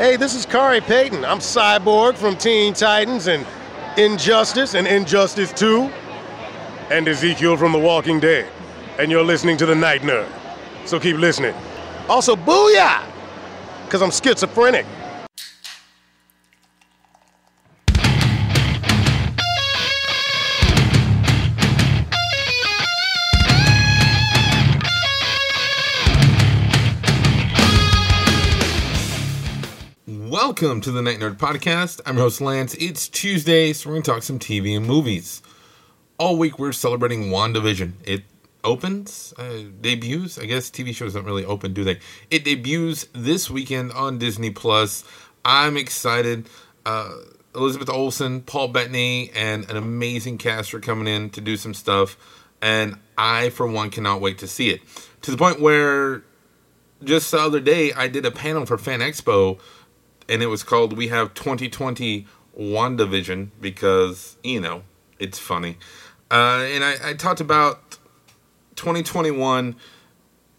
Hey, this is Khary Payton. I'm Cyborg from Teen Titans and Injustice and Injustice 2 and Ezekiel from The Walking Dead. And you're listening to The Night Nerd. So keep listening. Also, booyah! Because I'm schizophrenic. Welcome to the Night Nerd Podcast. I'm your host Lance. It's Tuesday, so we're going to talk some TV and movies. All week we're celebrating WandaVision. It opens, uh, debuts. I guess TV shows don't really open, do they? It debuts this weekend on Disney Plus. I'm excited. Uh, Elizabeth Olsen, Paul Bettany, and an amazing cast are coming in to do some stuff, and I, for one, cannot wait to see it. To the point where just the other day I did a panel for Fan Expo and it was called "We Have 2020 WandaVision" because you know it's funny. Uh, and I, I talked about 2021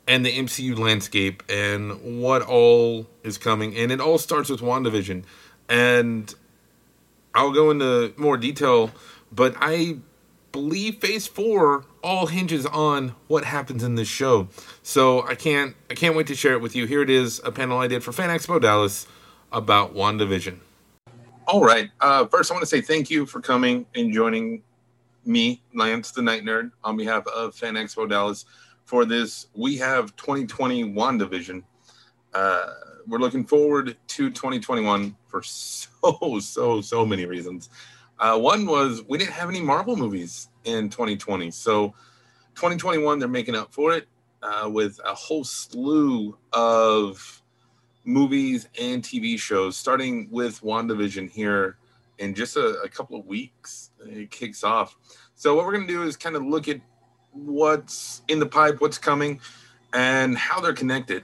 and the MCU landscape and what all is coming, and it all starts with WandaVision. And I'll go into more detail, but I believe Phase Four all hinges on what happens in this show. So I can't I can't wait to share it with you. Here it is, a panel I did for Fan Expo Dallas about WandaVision. All right. Uh, first, I want to say thank you for coming and joining me, Lance the Night Nerd, on behalf of Fan Expo Dallas for this We Have 2020 WandaVision. Uh, we're looking forward to 2021 for so, so, so many reasons. Uh, one was we didn't have any Marvel movies in 2020. So 2021, they're making up for it uh, with a whole slew of movies and TV shows, starting with WandaVision here in just a, a couple of weeks. It kicks off. So, what we're going to do is kind of look at what's in the pipe, what's coming, and how they're connected.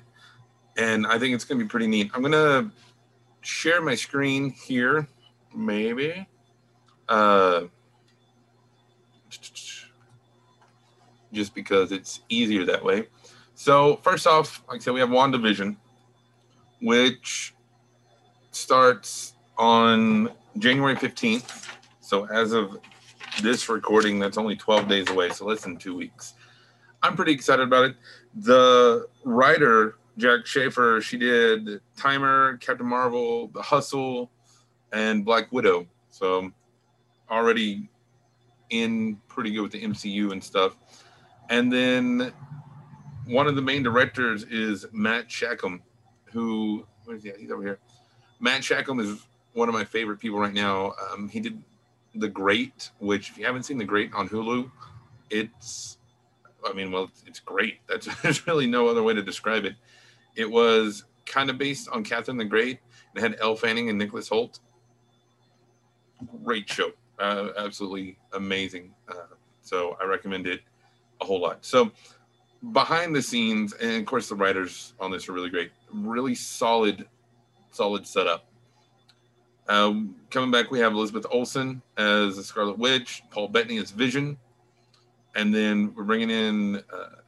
And I think it's going to be pretty neat. I'm going to share my screen here, maybe. Uh, just because it's easier that way. So, first off, like I said, we have WandaVision which starts on January 15th. So as of this recording, that's only 12 days away. So less than two weeks. I'm pretty excited about it. The writer, Jac Schaeffer, she did Timer, Captain Marvel, The Hustle, and Black Widow. So already in pretty good with the MCU and stuff. And then one of the main directors is Matt Shakman, who where is he? He's over here. Matt Shakman is one of my favorite people right now. Um, he did The Great, which if you haven't seen The Great on Hulu, it's I mean, well, it's great. That's there's really no other way to describe it. It was kind of based on Catherine the Great. It had Elle Fanning and Nicholas Hoult. Great show, uh, absolutely amazing. Uh, so I recommend it a whole lot. So behind the scenes, and of course the writers on this are really great. Really solid, solid setup. Um, coming back, we have Elizabeth Olsen as the Scarlet Witch, Paul Bettany as Vision, and then we're bringing in uh,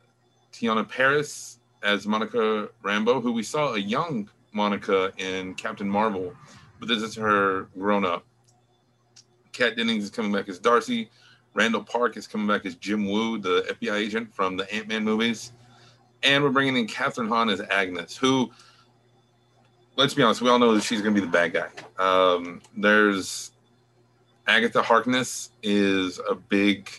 Teyonah Parris as Monica Rambeau, who we saw a young Monica in Captain Marvel, but this is her grown up. Kat Dennings is coming back as Darcy. Randall Park is coming back as Jim Woo, the FBI agent from the Ant Man movies. And we're bringing in Kathryn Hahn as Agnes, who, let's be honest, we all know that she's going to be the bad guy. Um, there's Agatha Harkness is a big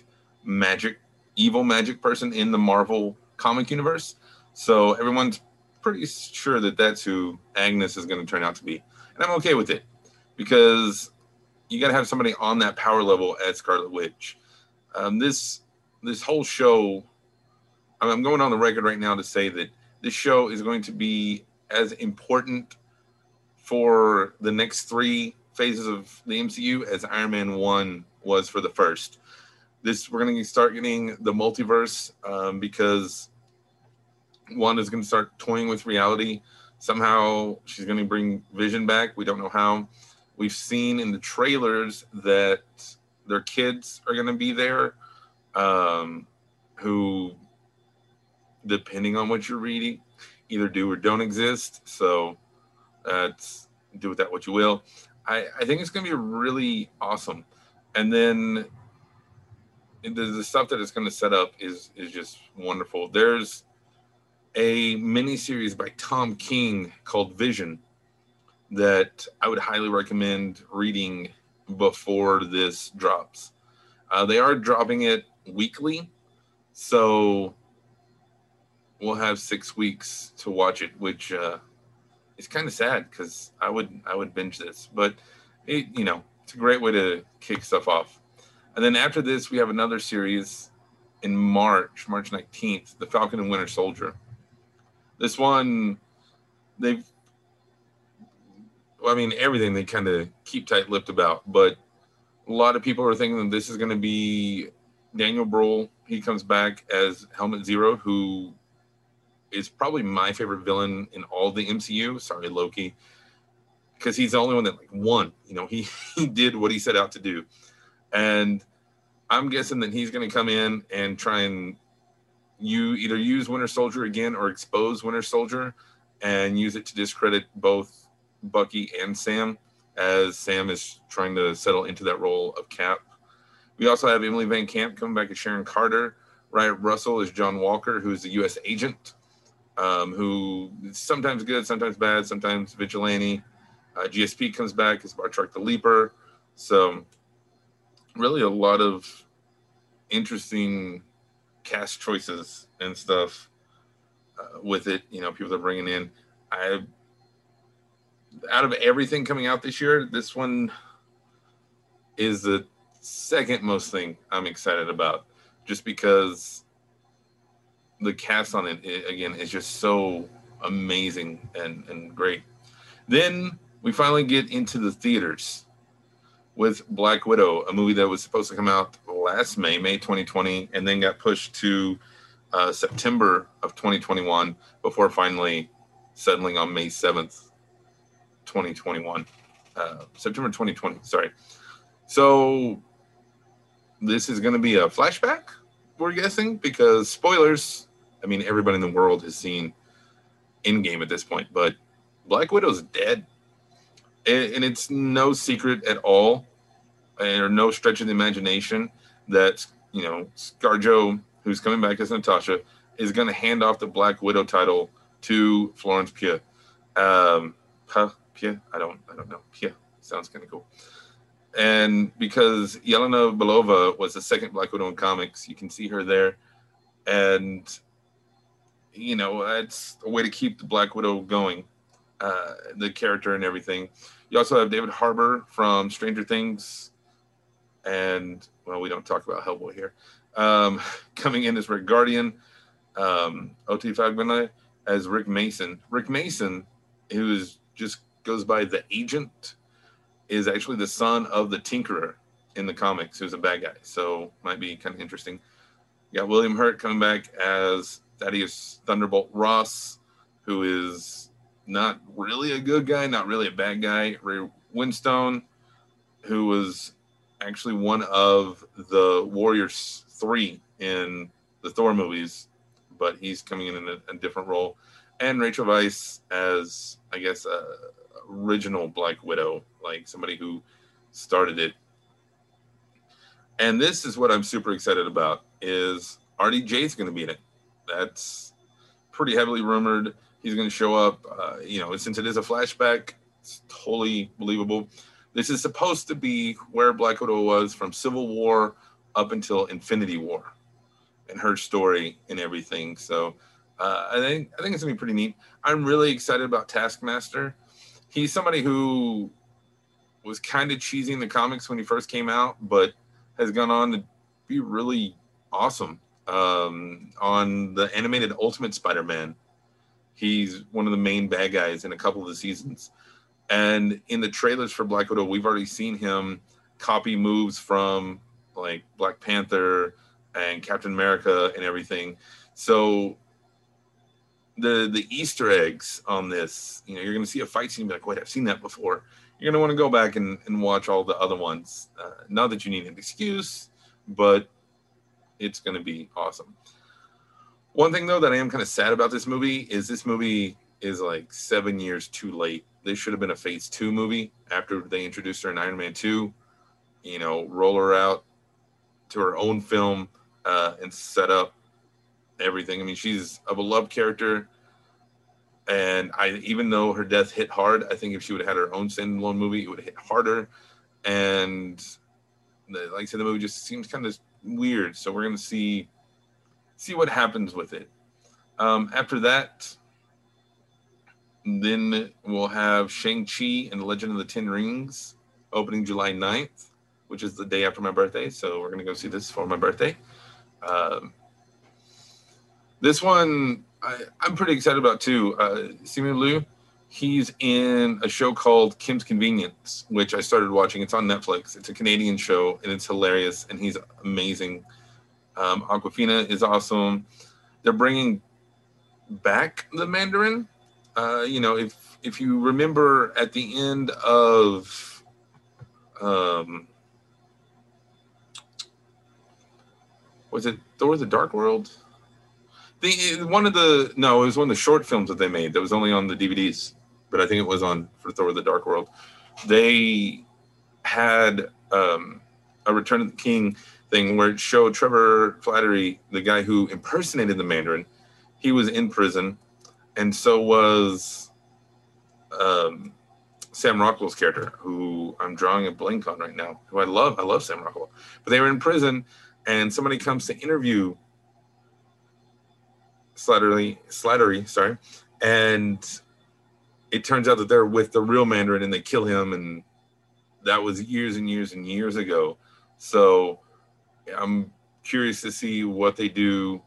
magic, evil magic person in the Marvel comic universe. So everyone's pretty sure that that's who Agnes is going to turn out to be. And I'm okay with it because you got to have somebody on that power level at Scarlet Witch um, this this whole show i'm going on the record right now to say that this show is going to be as important for the next three phases of the mcu as iron man 1 was for the first. This we're going to start getting the multiverse um, because one is going to start toying with reality. Somehow she's going to bring vision back. We don't know how. We've seen in the trailers that their kids are going to be there um, who depending on what you're reading either do or don't exist so that's do with that what you will. I, I think it's going to be really awesome. And then the, the stuff that it's going to set up is is just wonderful. There's a mini series by Tom King called Vision that I would highly recommend reading before this drops. Uh, they are dropping it weekly, so we'll have six weeks to watch it, which uh, is kind of sad because I would I would binge this, but it you know it's a great way to kick stuff off. And then after this, we have another series in March, March nineteenth, The Falcon and Winter Soldier. This one, they've I mean, everything they kind of keep tight lipped about, but a lot of people are thinking that this is going to be Daniel Bruhl. He comes back as Helmut Zemo, who is probably my favorite villain in all the MCU. Sorry, Loki, because he's the only one that like won. You know, he he did what he set out to do, and I'm guessing that he's going to come in and try and you either use Winter Soldier again or expose Winter Soldier and use it to discredit both Bucky and Sam as Sam is trying to settle into that role of Cap. We also have Emily Van Camp coming back as Sharon Carter. Wyatt Russell is John Walker, who's the U.S. agent, um, who sometimes good, sometimes bad, sometimes vigilante. Uh, GSP comes back as Batroc the Leaper. So, really, a lot of interesting cast choices and stuff uh, with it. You know, people are bringing in. I out of everything coming out this year, this one is the second most thing I'm excited about, just because the cast on it, it again is just so amazing and and great. Then we finally get into the theaters with Black Widow, a movie that was supposed to come out last May, May 2020, and then got pushed to uh, September of 2021 before finally settling on May 7th 2021, uh, September 2020. Sorry. So this is going to be a flashback. We're guessing because spoilers. I mean, everybody in the world has seen Endgame at this point, but Black Widow's dead, and, it's no secret at all, or no stretch of the imagination that you know ScarJo, who's coming back as Natasha, is going to hand off the Black Widow title to Florence Pugh. Um, huh, Pia. I don't I don't know. Pia sounds kind of cool. And because Yelena Belova was the second Black Widow in comics, you can see her there, and you know it's a way to keep the Black Widow going, uh, the character and everything. You also have David Harbour from Stranger Things, and well, we don't talk about Hellboy here. Um, coming in as Red Guardian, um, O-T Fagbenle as Rick Mason. Rick Mason, who is just goes by the Agent, is actually the son of the Tinkerer in the comics, who's a bad guy. So might be kind of interesting. You got William Hurt coming back as Thaddeus Thunderbolt Ross, who is not really a good guy, not really a bad guy. Ray Winstone, who was actually one of the Warriors three in the Thor movies, but he's coming in in a, a different role. And Rachel Weisz as, I guess, uh, original Black Widow, like somebody who started it. And this is what I'm super excited about is RDJ is going to be in it. That's pretty heavily rumored. He's going to show up. Uh, you know, since it is a flashback, it's totally believable. This is supposed to be where Black Widow was from Civil War up until Infinity War, and her story and everything. So uh, I think I think it's gonna be pretty neat. I'm really excited about Taskmaster he's somebody who was kind of cheesy in the comics when he first came out, but has gone on to be really awesome. Um, on the animated Ultimate Spider-Man, he's one of the main bad guys in a couple of the seasons. And in the trailers for Black Widow, we've already seen him copy moves from like Black Panther and Captain America and everything. So the the Easter eggs on this. You know, you're going to see a fight scene, be like, wait, I've seen that before. You're going to want to go back and, and watch all the other ones. Uh, not that you need an excuse, but it's going to be awesome. One thing though that I am kind of sad about this movie is this movie is like seven years too late this should have been a Phase Two movie after they introduced her in Iron Man Two. You know, roll her out to her own film uh, and set up everything. I mean, she's a beloved character, and I even though her death hit hard, I think if she would have had her own standalone movie, it would have hit harder. And the, like I said, the movie just seems kind of weird. So we're gonna see see what happens with it. Um, after that, then we'll have Shang-Chi and the Legend of the Ten Rings opening July 9th, which is the day after my birthday. So we're going to go see this for my birthday. Um, this one I, am pretty excited about too. Uh, Simu Liu, he's in a show called Kim's Convenience, which I started watching. It's on Netflix. It's a Canadian show and it's hilarious and he's amazing. Um, Awkwafina is awesome. They're bringing back the Mandarin. Uh, you know, if if you remember at the end of um, was it Thor: The Dark World? The one of the no, it was one of the short films that they made that was only on the DVDs, but I think it was on for Thor: The Dark World. They had um, a Return of the King thing where it showed Trevor Slattery, the guy who impersonated the Mandarin, he was in prison, and so was um, Sam Rockwell's character, who I'm drawing a blank on right now, who I love. I love Sam Rockwell, but they were in prison, and somebody comes to interview Slattery, Slattery, sorry, and it turns out that they're with the real Mandarin, and they kill him, and that was years and years and years ago. So I'm curious to see what they do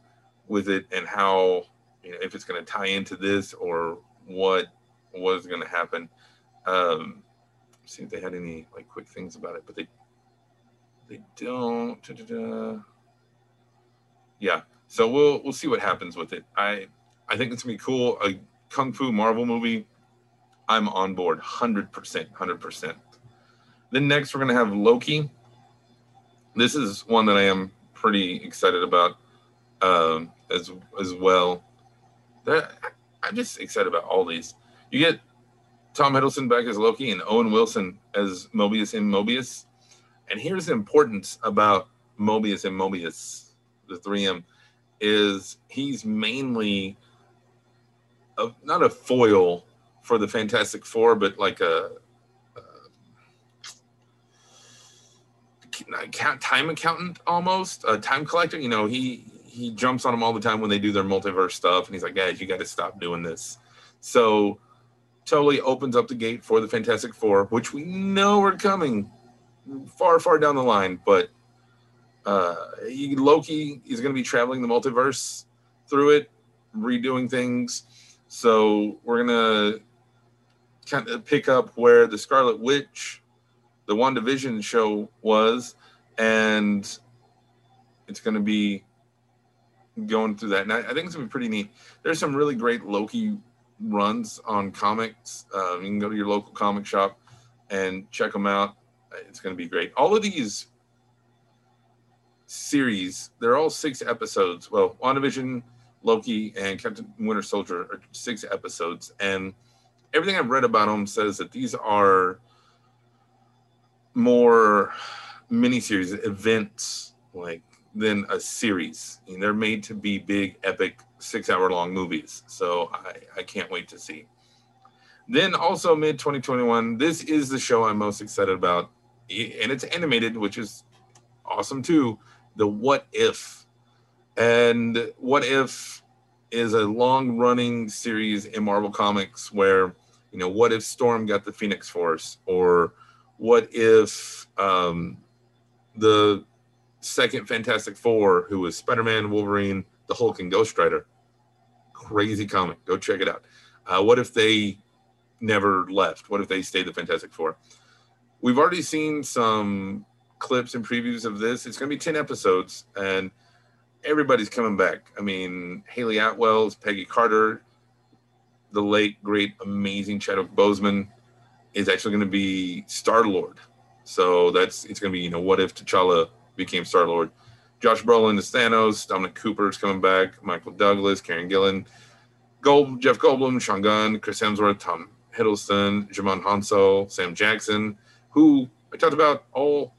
with it and how you know if it's going to tie into this or what is going to happen. Um, see if they had any like quick things about it, but they they don't. Da-da-da. Yeah, so we'll we'll see what happens with it. I I think it's gonna be cool. A kung fu Marvel movie. I'm on board, hundred percent, hundred percent. Then next we're gonna have Loki. This is one that I am pretty excited about um, as as well. That I'm just excited about all these. You get Tom Hiddleston back as Loki and Owen Wilson as Mobius M. Mobius. And here's the importance about Mobius and Mobius, the 3M, is he's mainly a, not a foil for the Fantastic Four, but like a, a time accountant almost, a time collector. You know, he he jumps on them all the time when they do their multiverse stuff, and he's like, guys, you got to stop doing this. So totally opens up the gate for the Fantastic Four, which we know are coming far, far down the line. But uh, he, Loki is going to be traveling the multiverse through it, redoing things. So we're going to kind of pick up where the Scarlet Witch, the WandaVision show was, and it's going to be going through that. And I, I, think it's gonna be pretty neat. There's some really great Loki runs on comics. Uh, you can go to your local comic shop and check them out. It's gonna be great. All of these series, they're all six episodes. Well, WandaVision, Loki, and Captain Winter Soldier are six episodes, and everything I've read about them says that these are more miniseries events like than a series. I mean, they're made to be big, epic, six hour long movies. So I, I can't wait to see. Then also mid 2021, this is the show I'm most excited about. And it's animated, which is awesome too. The What If. And What If is a long running series in Marvel Comics where, you know, what if Storm got the Phoenix Force? Or what if um, the second Fantastic Four, who was Spider Man, Wolverine, the Hulk, and Ghost Rider. Crazy comic. Go check it out. Uh, what if they never left? What if they stayed the Fantastic Four? We've already seen some clips and previews of this. It's going to be 10 episodes, and everybody's coming back. I mean, Hayley Atwell's Peggy Carter, the late, great, amazing Chadwick Boseman is actually going to be Star Lord. So that's it's going to be you know what if T'Challa became Star Lord. Josh Brolin is Thanos. Dominic Cooper is coming back. Michael Douglas, Karen Gillan, Gold, Jeff Goldblum, Sean Gunn, Chris Hemsworth, Tom Hiddleston, Djimon Hounsou, Sam Jackson, who I talked about all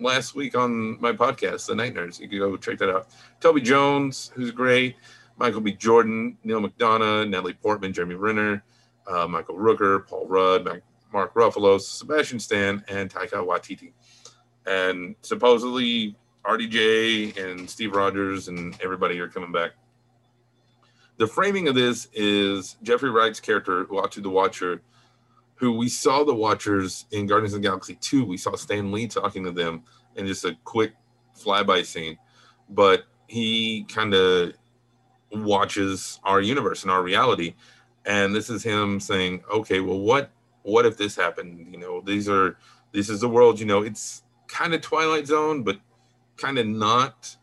last week on my podcast, The Night Nerds. You can go check that out. Toby Jones, who's great. Michael B. Jordan, Neal McDonough, Natalie Portman, Jeremy Renner, uh, Michael Rooker, Paul Rudd, Mark Ruffalo, Sebastian Stan, and Taika Waititi. And supposedly RDJ and Steve Rogers and everybody are coming back. The framing of this is Jeffrey Wright's character, Uatu the Watcher, who we saw the Watchers in Guardians of the Galaxy 2. We saw Stan Lee talking to them in just a quick flyby scene. But he kind of watches our universe and our reality. And this is him saying, okay, well, what what if this happened? You know, these are this is the world, you know, it's kind of Twilight Zone, but kind of not.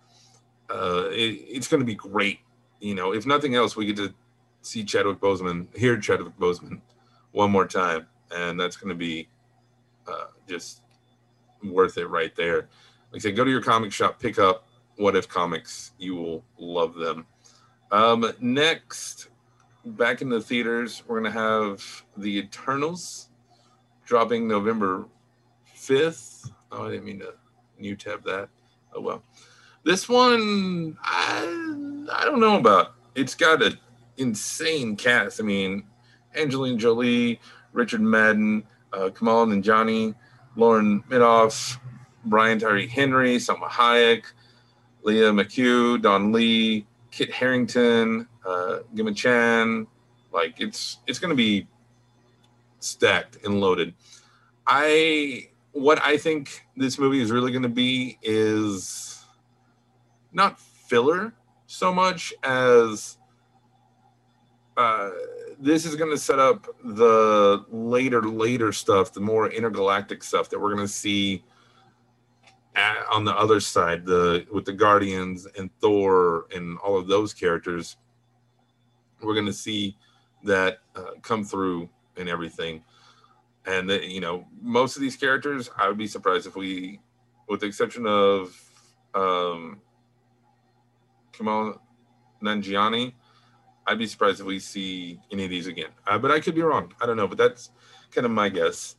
Uh, it, it's going to be great. You know, if nothing else, we get to see Chadwick Boseman, hear Chadwick Boseman one more time, and that's going to be uh, just worth it right there. Like I said, go to your comic shop, pick up What If Comics. You will love them. Um, next, back in the theaters, we're going to have The Eternals dropping November 5th. Oh, I didn't mean to new tab that. Oh, well. This one, I, I don't know about. It's got an insane cast. I mean, Angelina Jolie, Richard Madden, uh, Kamal Johnny, Lauren Ridloff, Brian Tyree Henry, Salma Hayek, Lia McHugh, Don Lee, Kit Harington, uh, Chan. Like it's it's going to be stacked and loaded. I what I think this movie is really going to be is not filler so much as uh, this is going to set up the later later stuff, the more intergalactic stuff that we're going to see on the other side, the with the Guardians and Thor and all of those characters. We're going to see that uh, come through and everything. And that you know, most of these characters, I would be surprised if we, with the exception of um, Kumail Nanjiani, I'd be surprised if we see any of these again. Uh, but I could be wrong. I don't know. But that's kind of my guess.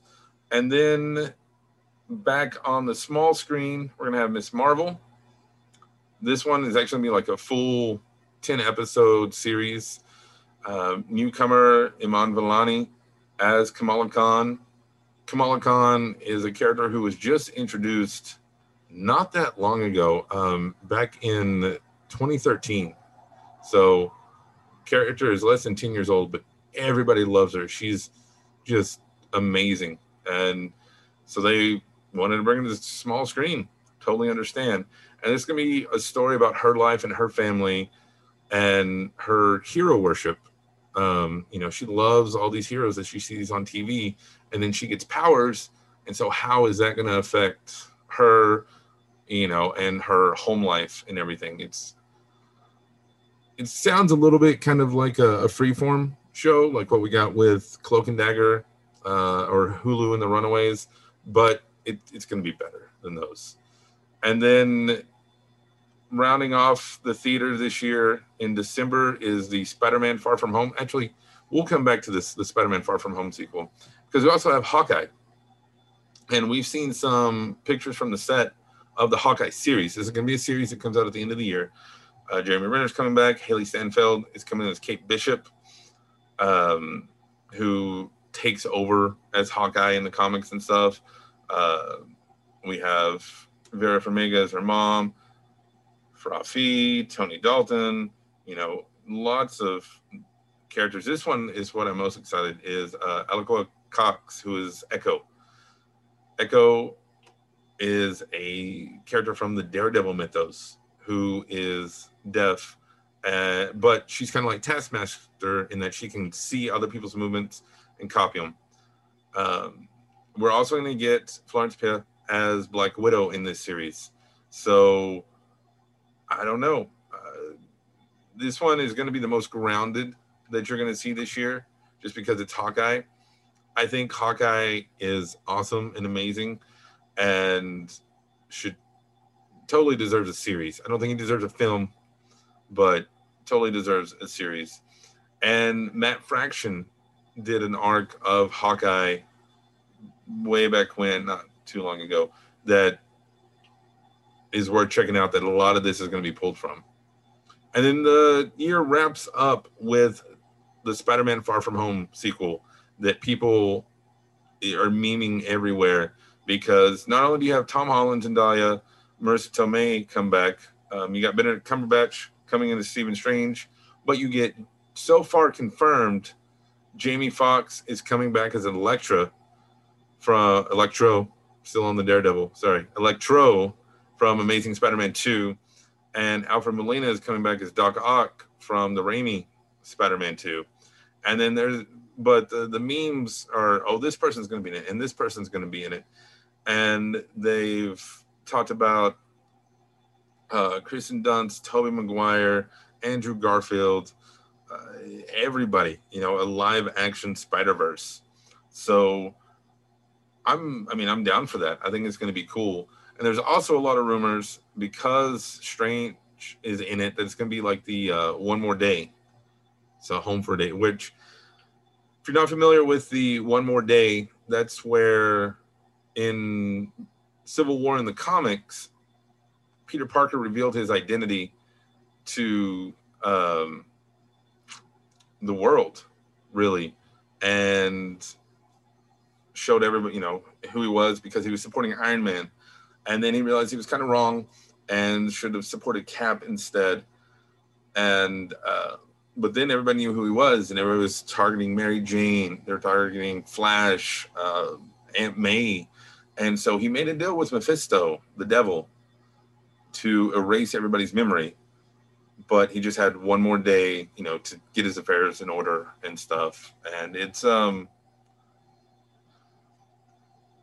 And then back on the small screen, we're gonna have Miss Marvel. This one is actually gonna be like a full 10 episode series. Uh, newcomer Iman Vellani as Kamala Khan. Kamala Khan is a character who was just introduced not that long ago, um, back in 2013. So character is less than 10 years old, but everybody loves her. She's just amazing. And so they wanted to bring her to the small screen. Totally understand. And it's going to be a story about her life and her family and her hero worship. Um, you know, she loves all these heroes that she sees on TV, and then she gets powers. And so, how is that going to affect her, you know, and her home life and everything? It's it sounds a little bit kind of like a, a freeform show, like what we got with Cloak and Dagger uh, or Hulu and the Runaways, but it, it's going to be better than those. And then rounding off the theater this year in December is the Spider-Man Far From Home. Actually, we'll come back to this the Spider-Man Far From Home sequel because we also have Hawkeye, and we've seen some pictures from the set of the Hawkeye series. This is going to be a series that comes out at the end of the year. Uh, Jeremy Renner's coming back. Hailee Steinfeld is coming as Kate Bishop, um, who takes over as Hawkeye in the comics and stuff. Uh, we have Vera Farmiga as her mom, Fra Fee, Tony Dalton. You know, lots of characters. This one is what I'm most excited is uh, Cox, who is Echo. Echo is a character from the Daredevil mythos who is deaf, uh, but she's kind of like Taskmaster in that she can see other people's movements and copy them. Um, we're also going to get Florence Pugh as Black Widow in this series. So I don't know. Uh, this one is going to be the most grounded that you're going to see this year just because it's Hawkeye. I think Hawkeye is awesome and amazing and should totally deserves a series. I don't think he deserves a film, but totally deserves a series. And Matt Fraction did an arc of Hawkeye way back when, not too long ago, that is worth checking out. That a lot of this is going to be pulled from. And then the year wraps up with the Spider-Man Far From Home sequel that people are memeing everywhere because not only do you have Tom Holland, Zendaya, Marisa Tomei come back, um, you got Benedict Cumberbatch coming into Stephen Strange, but you get so far confirmed Jamie Foxx is coming back as an Elektra from Electro, still on the Daredevil, sorry, Electro from Amazing Spider-Man 2, and Alfred Molina is coming back as Doc Ock from the Raimi Spider-Man 2. And then there's but the, the memes are oh this person's going to be in it and this person's going to be in it and they've talked about uh, Kirsten Dunst, Tobey Maguire, Andrew Garfield, uh, everybody, you know, a live action Spider Verse. So I'm, I mean, I'm down for that. I think it's going to be cool. And there's also a lot of rumors because Strange is in it that it's going to be like the uh, One More Day. So Home for a Day, which if you're not familiar with the One More Day, that's where in Civil War in the comics, Peter Parker revealed his identity to um, the world, really, and showed everybody, you know, who he was because he was supporting Iron Man, and then he realized he was kind of wrong and should have supported Cap instead, and uh, but then everybody knew who he was, and everybody was targeting Mary Jane. They're targeting Flash, uh, Aunt May, and so he made a deal with Mephisto, the devil, to erase everybody's memory. But he just had one more day, you know, to get his affairs in order and stuff. And it's um,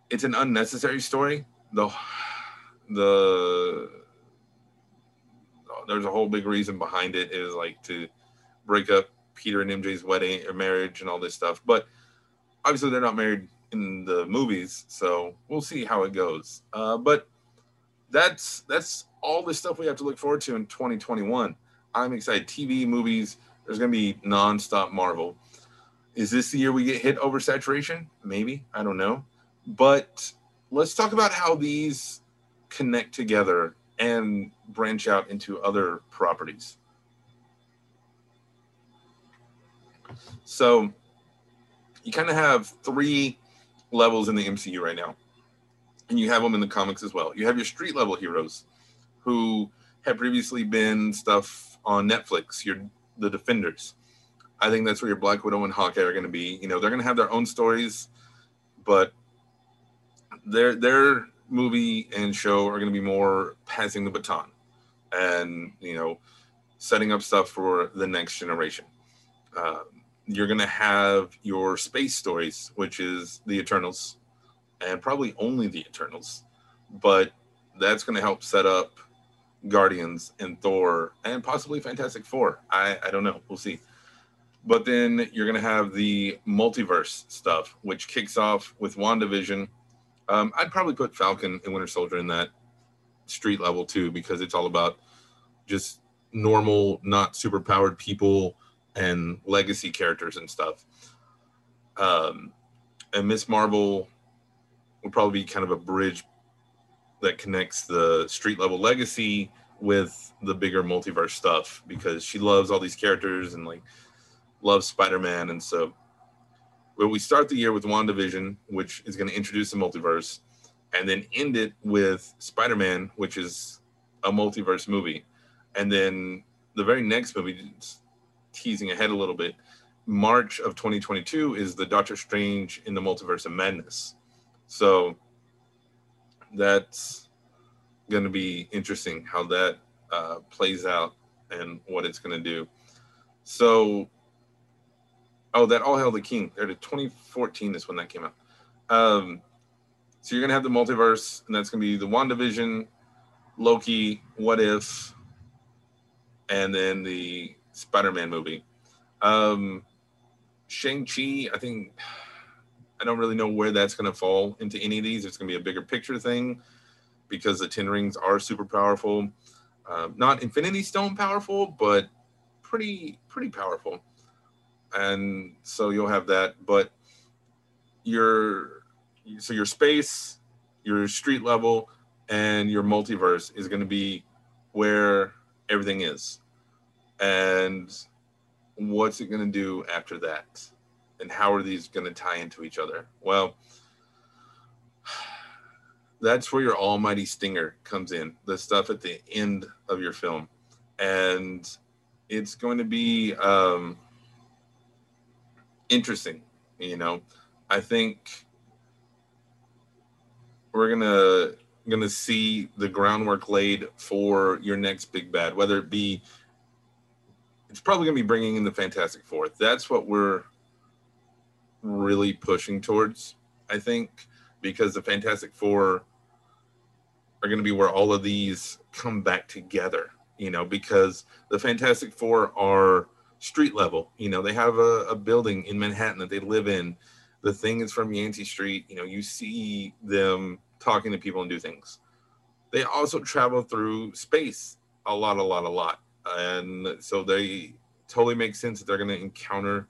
it's an unnecessary story. The the there's a whole big reason behind it is like to break up Peter and MJ's wedding or marriage and all this stuff. But obviously, they're not married in the movies, so we'll see how it goes. Uh, but that's that's all the stuff we have to look forward to in 2021. I'm excited. TV, movies. There's to be nonstop Marvel. Is this the year we get hit over saturation? Maybe I don't know. But let's talk about how these connect together and branch out into other properties. So you kind of have three levels in the MCU right now. And you have them in the comics as well. You have your street level heroes who have previously been stuff on Netflix, your the Defenders. I think that's where your Black Widow and Hawkeye are going to be. You know, they're going to have their own stories, but their their movie and show are going to be more passing the baton and you know setting up stuff for the next generation. Uh, you're going to have your space stories, which is the Eternals, and probably only the Eternals. But that's going to help set up Guardians and Thor and possibly Fantastic Four. I, I don't know. We'll see. But then you're going to have the multiverse stuff, which kicks off with WandaVision. Um, I'd probably put Falcon and Winter Soldier in that street level too, because it's all about just normal, not super powered people and legacy characters and stuff. Um, and Miss Marvel would probably be kind of a bridge that connects the street level legacy with the bigger multiverse stuff because she loves all these characters and like loves Spider-Man. And so well, we start the year with WandaVision, which is going to introduce the multiverse, and then end it with Spider-Man, which is a multiverse movie. And then the very next movie teasing ahead a little bit, March of 2022 is the Doctor Strange in the Multiverse of Madness. So that's going to be interesting how that uh, plays out and what it's going to do. So, oh, that All Hail the King. There to 2014 is when that came out. Um, so you're to have the multiverse, and that's to be the WandaVision, Loki, What If, and then the Spider-Man movie. Um, Shang-Chi, I think I don't really know where that's to fall into any of these. It's to be a bigger picture thing because the Ten Rings are super powerful. Uh, not Infinity Stone powerful, but pretty pretty powerful. And so you'll have that. But your so your space, your street level, and your multiverse is going to be where everything is, and what's it going to do after that, and how are these going to tie into each other? Well that's where your almighty stinger comes in the stuff at the end of your film and it's going to be um, interesting you know? I think we're gonna gonna see the groundwork laid for your next big bad whether it be it's probably gonna be bringing in the fantastic four. That's what we're really pushing towards i think because the fantastic four are going to be where all of these come back together, you know, because the Fantastic Four are street level. You know, they have a, a building in Manhattan that they live in. The thing is from Yancey Street. You know, you see them talking to people and do things. They also travel through space a lot, a lot, a lot. And so they totally make sense that they're going to encounter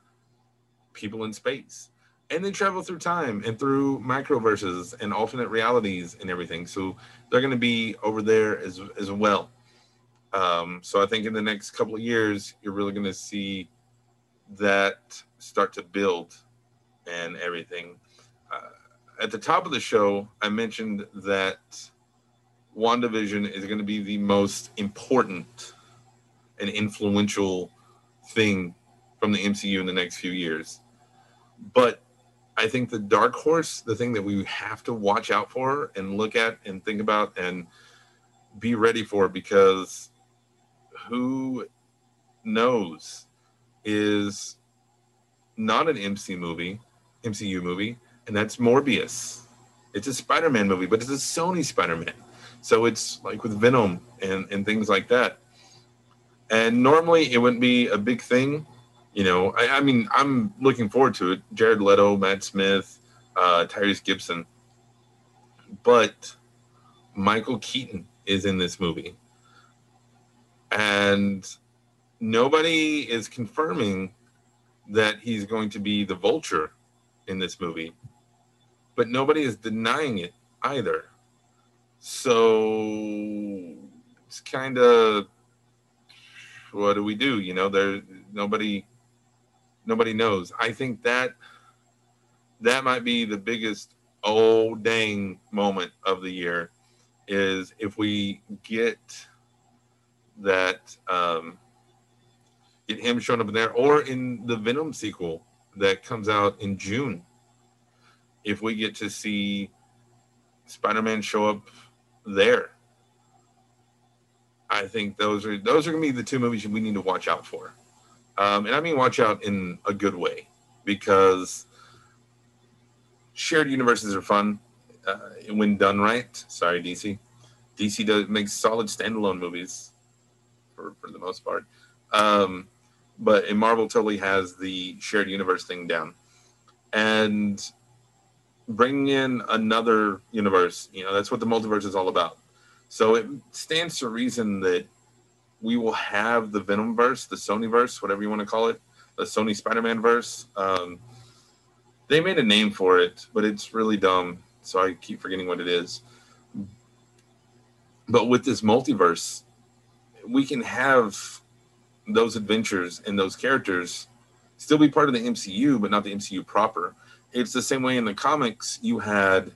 people in space and they travel through time and through microverses and alternate realities and everything. So they're going to be over there as as well. Um, so I think in the next couple of years, you're really going to see that start to build and everything. Uh, at the top of the show, I mentioned that WandaVision is going to be the most important and influential thing from the MCU in the next few years. But I think the dark horse, the thing that we have to watch out for and look at and think about and be ready for, because who knows is not an MC movie, MCU movie, and that's Morbius. It's a Spider-Man movie, but it's a Sony Spider-Man. So it's like with Venom and, and things like that. And normally it wouldn't be a big thing you know, I, I, mean, I'm looking forward to it. Jared Leto, Matt Smith, uh, Tyrese Gibson, but Michael Keaton is in this movie, and nobody is confirming that he's going to be the Vulture in this movie, but nobody is denying it either. So it's kind of what do we do? You know, there nobody nobody knows. I think that that might be the biggest oh dang moment of the year is if we get that um, get him showing up there or in the Venom sequel that comes out in June. If we get to see Spider-Man show up there, I think those are those are gonna be the two movies we need to watch out for. Um, and I mean watch out in a good way because shared universes are fun uh, when done right. Sorry, DC. DC does makes solid standalone movies for, for the most part. Um, but Marvel totally has the shared universe thing down. And bringing in another universe, you know, that's what the multiverse is all about. So it stands to reason that we will have the Venom verse, the Sony verse, whatever you want to call it, the Sony Spider-Man verse. Um, they made a name for it, but it's really dumb. So I keep forgetting what it is. But with this multiverse, we can have those adventures and those characters still be part of the MCU, but not the MCU proper. It's the same way in the comics. You had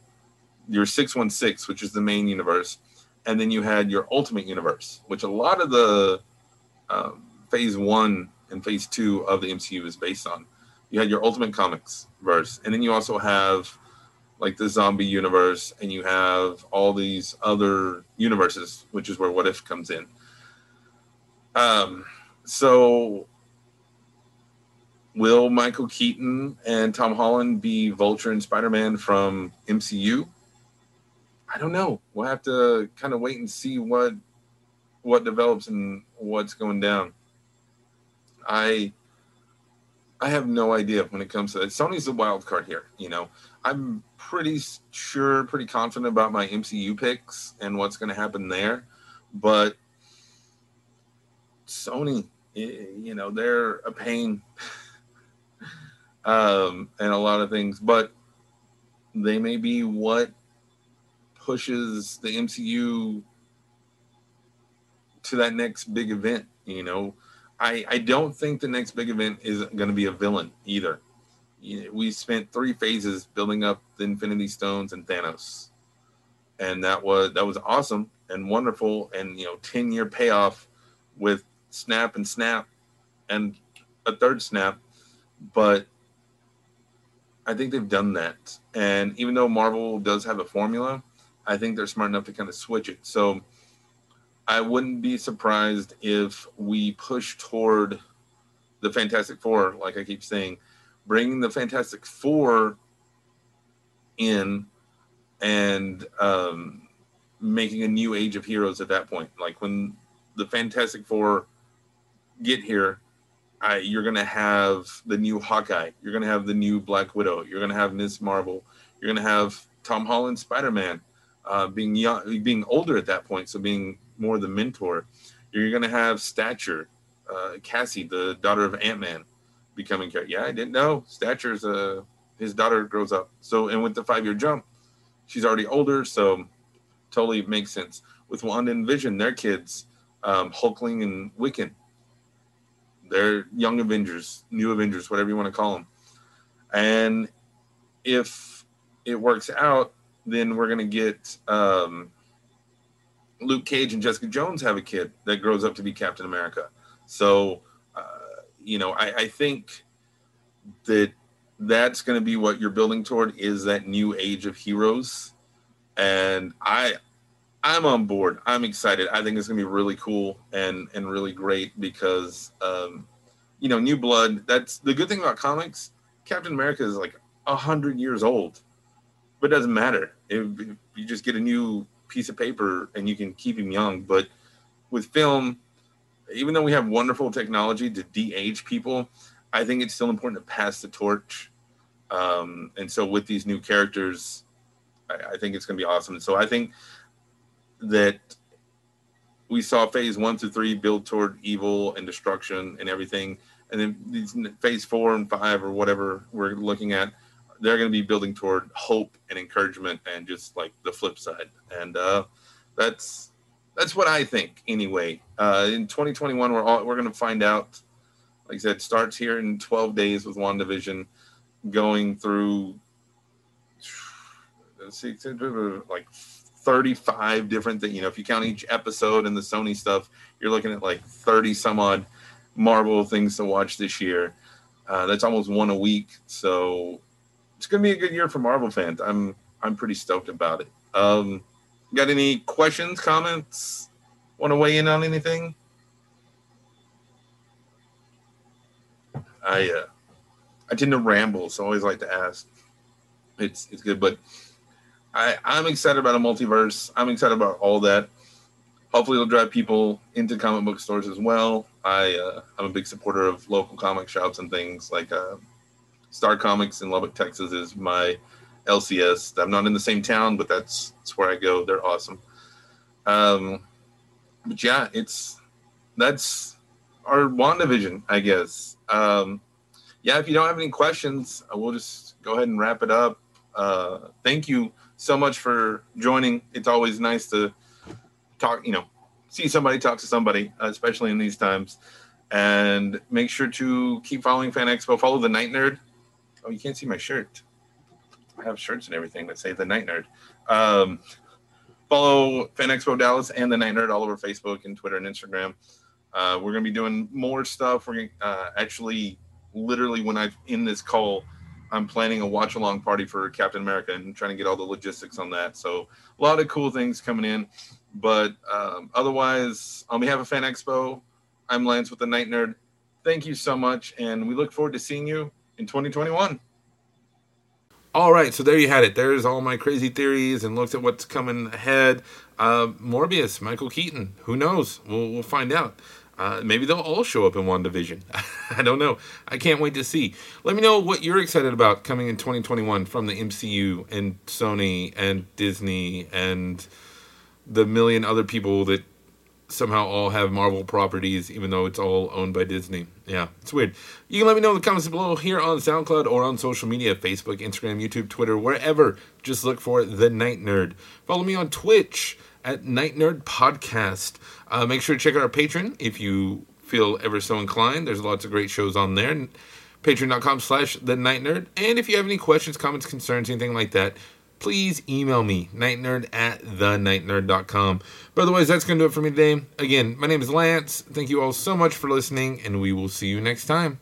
your 616, which is the main universe, and then you had your Ultimate Universe, which a lot of the um, Phase One and Phase Two of the MCU is based on. You had your Ultimate Comics verse, and then you also have like the zombie universe, and you have all these other universes, which is where What If comes in. Um, so will Michael Keaton and Tom Holland be Vulture and Spider Man from MCU? I don't know. We'll have to kind of wait and see what what develops and what's going down. I I have no idea when it comes to that. Sony's the wild card here. You know, I'm pretty sure, pretty confident about my MCU picks and what's going to happen there, but Sony, you know, they're a pain. um, and a lot of things, but they may be what pushes the MCU to that next big event. You know, I I don't think the next big event is going to be a villain either. We spent three phases building up the Infinity Stones and Thanos, and that was that was awesome and wonderful, and you know, ten year payoff with Snap and Snap, and a third Snap, but I think they've done that. And even though Marvel does have a formula, I think they're smart enough to kind of switch it. So I wouldn't be surprised if we push toward the Fantastic Four, like I keep saying, bringing the Fantastic Four in and um, making a new age of heroes at that point. Like when the Fantastic Four get here, I, you're going to have the new Hawkeye. You're going to have the new Black Widow. You're going to have Miss Marvel. You're going to have Tom Holland Spider Man, uh, being young, being older at that point, so being more the mentor. You're going to have Stature, uh, Cassie, the daughter of Ant Man, becoming character. Yeah, I didn't know. Stature's uh, his daughter grows up. So, and with the five year jump, she's already older. So, totally makes sense. With Wanda and Vision, their kids, um, Hulkling and Wiccan, they're young Avengers, new Avengers, whatever you want to call them. And if it works out, then we're going to get um, Luke Cage and Jessica Jones have a kid that grows up to be Captain America. So, uh, you know, I, I think that that's going to be what you're building toward is that new age of heroes. And I, I'm on board. I'm excited. I think it's going to be really cool and and really great because, um, you know, new blood. That's the good thing about comics. Captain America is like a hundred years old, but it doesn't matter. You just get a new piece of paper and you can keep him young. But with film, even though we have wonderful technology to de-age people, I think it's still important to pass the torch. Um, and so with these new characters, I, I think it's going to be awesome. And so I think that we saw phase one through three build toward evil and destruction and everything. And then these phase four and five or whatever we're looking at they're going to be building toward hope and encouragement and just like the flip side and uh, that's that's what i think anyway uh, in 2021 we're all we're going to find out like i said starts here in 12 days with wandavision going through like 35 different things you know if you count each episode and the sony stuff you're looking at like 30 some odd marvel things to watch this year uh, that's almost one a week so it's gonna be a good year for Marvel fans. I'm I'm pretty stoked about it. Um, got any questions, comments? Want to weigh in on anything? I uh, I tend to ramble, so I always like to ask. It's it's good, but I I'm excited about a multiverse. I'm excited about all that. Hopefully, it'll drive people into comic book stores as well. I uh, I'm a big supporter of local comic shops and things like uh, Star Comics in Lubbock, Texas is my LCS. I'm not in the same town, but that's, that's where I go. They're awesome. Um, but yeah, it's that's our WandaVision, I guess. Um, yeah, if you don't have any questions, we'll just go ahead and wrap it up. Uh, thank you so much for joining. It's always nice to talk, you know, see somebody talk to somebody, especially in these times. And make sure to keep following Fan Expo. Follow the Night Nerd Oh, you can't see my shirt. I have shirts and everything that say the Night Nerd. Um, follow Fan Expo Dallas and the Night Nerd all over Facebook and Twitter and Instagram. Uh, we're gonna be doing more stuff. We're gonna uh, actually, literally, when I'm in this call, I'm planning a watch along party for Captain America and trying to get all the logistics on that. So a lot of cool things coming in. But um, otherwise, on behalf of Fan Expo, I'm Lance with the Night Nerd. Thank you so much, and we look forward to seeing you in 2021. All right, so there you had it. There's all my crazy theories and looks at what's coming ahead. Uh, Morbius, Michael Keaton. Who knows? We'll, we'll find out. Uh, maybe they'll all show up in WandaVision. I don't know. I can't wait to see. Let me know what you're excited about coming in 2021 from the MCU and Sony and Disney and the million other people that somehow all have Marvel properties, even though it's all owned by Disney. Yeah, it's weird. You can let me know in the comments below here on SoundCloud or on social media Facebook, Instagram, YouTube, Twitter, wherever. Just look for The Night Nerd. Follow me on Twitch at Night Nerd Podcast. Uh, make sure to check out our Patreon if you feel ever so inclined. There's lots of great shows on there. Patreon.com slash The Night Nerd. And if you have any questions, comments, concerns, anything like that, please email me, nightnerd at thenightnerd.com. But otherwise, that's going to do it for me today. Again, my name is Lance. Thank you all so much for listening, and we will see you next time.